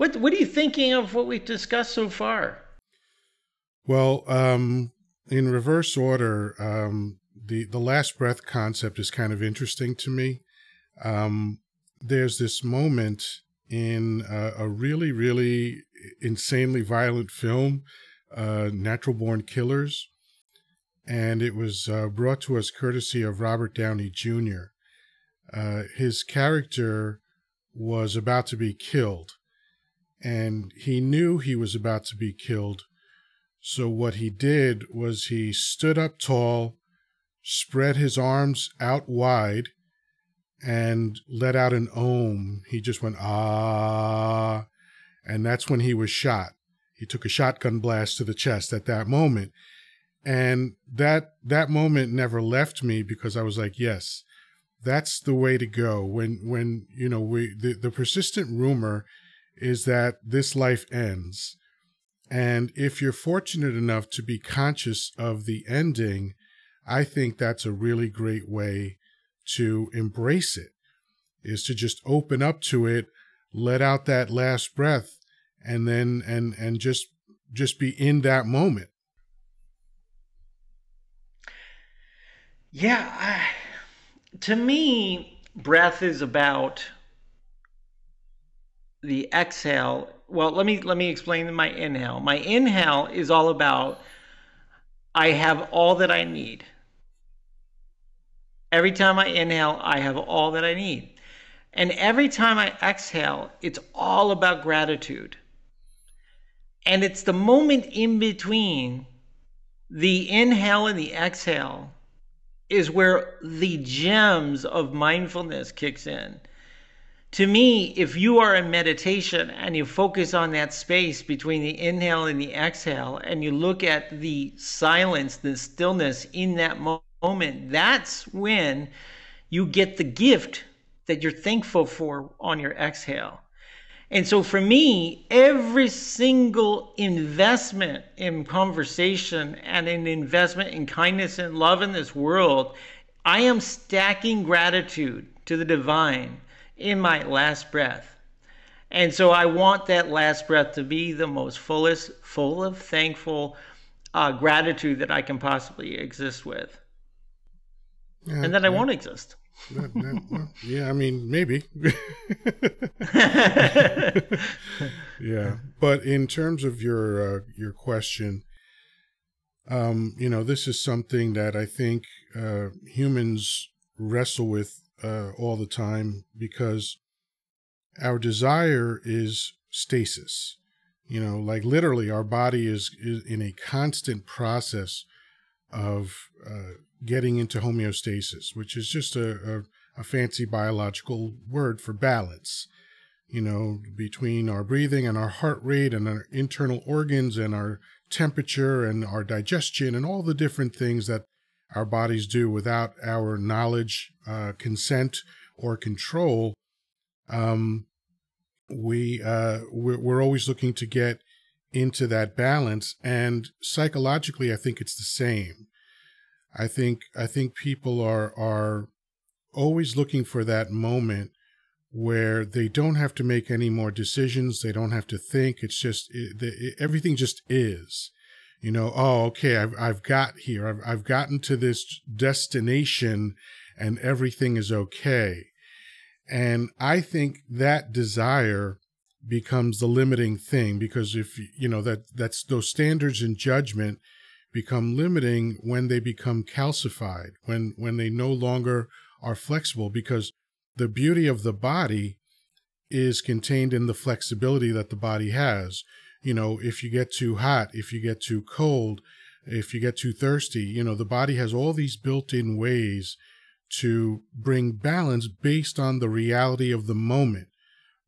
What What are you thinking of what we've discussed so far? Well, um, in reverse order, um, the the last breath concept is kind of interesting to me. Um, there's this moment in a, a really, really insanely violent film, uh, Natural Born Killers, and it was uh, brought to us courtesy of Robert Downey Jr. Uh, his character was about to be killed, and he knew he was about to be killed. So, what he did was he stood up tall, spread his arms out wide, and let out an ohm. He just went, ah, and that's when he was shot. He took a shotgun blast to the chest at that moment. And that that moment never left me because I was like, yes, that's the way to go. When when you know we the, the persistent rumor is that this life ends. And if you're fortunate enough to be conscious of the ending, I think that's a really great way to embrace it, is to just open up to it, let out that last breath, and then and and just just be in that moment. Yeah, I, to me, breath is about the exhale. Well, let me let me explain my inhale. My inhale is all about I have all that I need. Every time I inhale, I have all that I need. And every time I exhale, it's all about gratitude. And it's the moment in between the inhale and the exhale is where the gems of mindfulness kicks in. To me, if you are in meditation and you focus on that space between the inhale and the exhale, and you look at the silence, the stillness in that moment, that's when you get the gift that you're thankful for on your exhale. And so for me, every single investment in conversation and an investment in kindness and love in this world, I am stacking gratitude to the divine in my last breath. And so I want that last breath to be the most fullest, full of thankful uh, gratitude that I can possibly exist with. Yeah, and then I won't exist. That, that, well, yeah, I mean, maybe. yeah, but in terms of your uh, your question, um, you know, this is something that I think uh, humans wrestle with uh, all the time because our desire is stasis. You know, like literally, our body is, is in a constant process of uh, getting into homeostasis, which is just a, a, a fancy biological word for balance. You know, between our breathing and our heart rate and our internal organs and our temperature and our digestion and all the different things that our bodies do without our knowledge, uh, consent, or control. Um, we uh, we're, we're always looking to get into that balance, and psychologically, I think it's the same. I think I think people are are always looking for that moment where they don't have to make any more decisions. They don't have to think. It's just it, it, everything just is. You know, oh, okay, I've I've got here. I've I've gotten to this destination, and everything is okay. And I think that desire becomes the limiting thing because if you know that that's those standards and judgment become limiting when they become calcified, when when they no longer are flexible because the beauty of the body is contained in the flexibility that the body has. You know, if you get too hot, if you get too cold, if you get too thirsty, you know, the body has all these built in ways to bring balance based on the reality of the moment,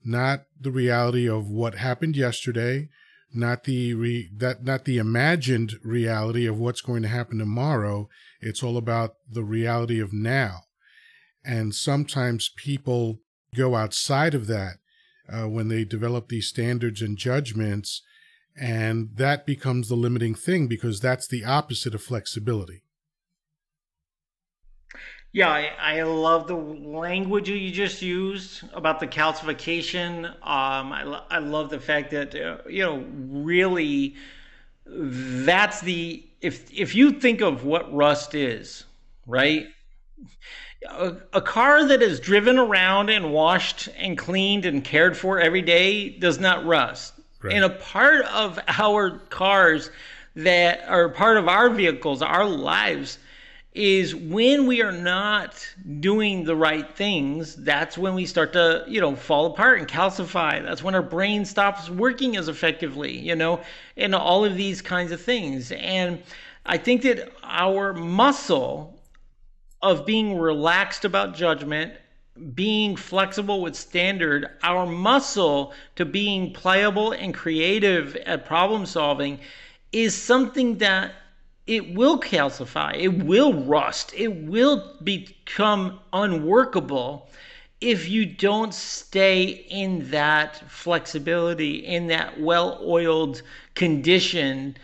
not the reality of what happened yesterday, not the re, that not the imagined reality of what's going to happen tomorrow. It's all about the reality of now. And sometimes people go outside of that uh, when they develop these standards and judgments, and that becomes the limiting thing because that's the opposite of flexibility. Yeah, I, I love the language you just used about the calcification. Um, I, I love the fact that, uh, you know, really that's the, if, if you think of what rust is, right? A, a car that is driven around and washed and cleaned and cared for every day does not rust. Right. And a part of our cars that are part of our vehicles, our lives, is when we are not doing the right things that's when we start to you know fall apart and calcify that's when our brain stops working as effectively you know and all of these kinds of things and i think that our muscle of being relaxed about judgment being flexible with standard our muscle to being pliable and creative at problem solving is something that it will calcify, it will rust, it will become unworkable if you don't stay in that flexibility, in that well oiled condition,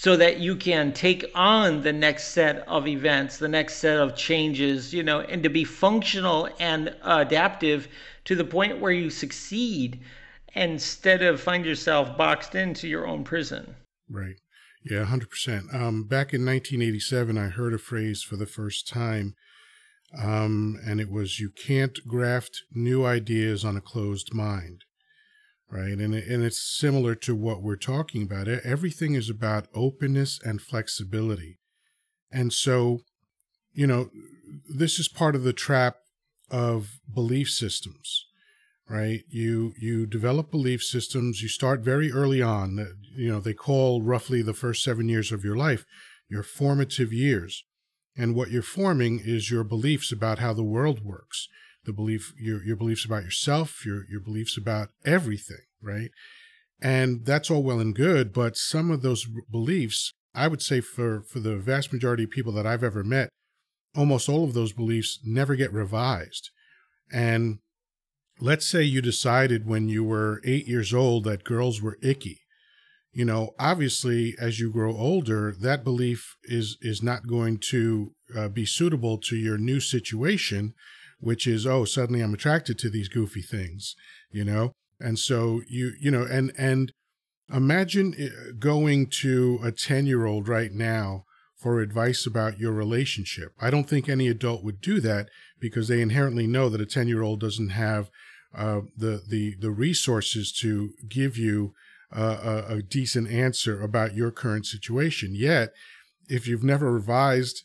so that you can take on the next set of events, the next set of changes, you know, and to be functional and adaptive to the point where you succeed instead of find yourself boxed into your own prison. Right. Yeah, 100%. Um, back in 1987, I heard a phrase for the first time, um, and it was, You can't graft new ideas on a closed mind. Right. And, and it's similar to what we're talking about. Everything is about openness and flexibility. And so, you know, this is part of the trap of belief systems right? You you develop belief systems. You start very early on. Uh, you know they call roughly the first seven years of your life your formative years, and what you're forming is your beliefs about how the world works, the belief your your beliefs about yourself, your your beliefs about everything, right? And that's all well and good, but some of those beliefs, I would say for for the vast majority of people that I've ever met, almost all of those beliefs never get revised. And let's say you decided when you were eight years old that girls were icky you know obviously as you grow older that belief is is not going to uh, be suitable to your new situation which is oh suddenly i'm attracted to these goofy things you know and so you you know and and imagine uh, going to a 10 year old right now for advice about your relationship i don't think any adult would do that because they inherently know that a 10 year old doesn't have uh, the the the resources to give you uh, a, a decent answer about your current situation. Yet, if you've never revised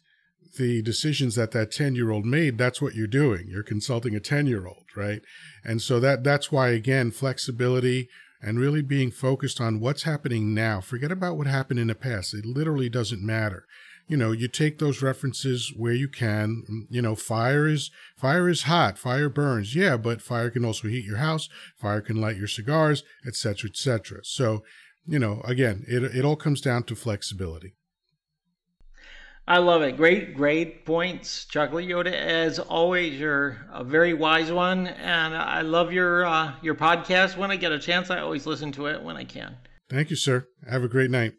the decisions that that 10 year old made that's what you're doing. You're consulting a 10 year old right? And so that that's why again flexibility and really being focused on what's happening now. Forget about what happened in the past. It literally doesn't matter. You know you take those references where you can. Mm, you know fire is fire is hot. Fire burns. Yeah but fire can also heat your house. Fire can light your cigars etc etc so you know again it, it all comes down to flexibility I love it. Great, great points, Chocolate Yoddah. As always, you're a very wise one, and I love your uh, your podcast. When I get a chance, I always listen to it when I can. Thank you, sir. Have a great night.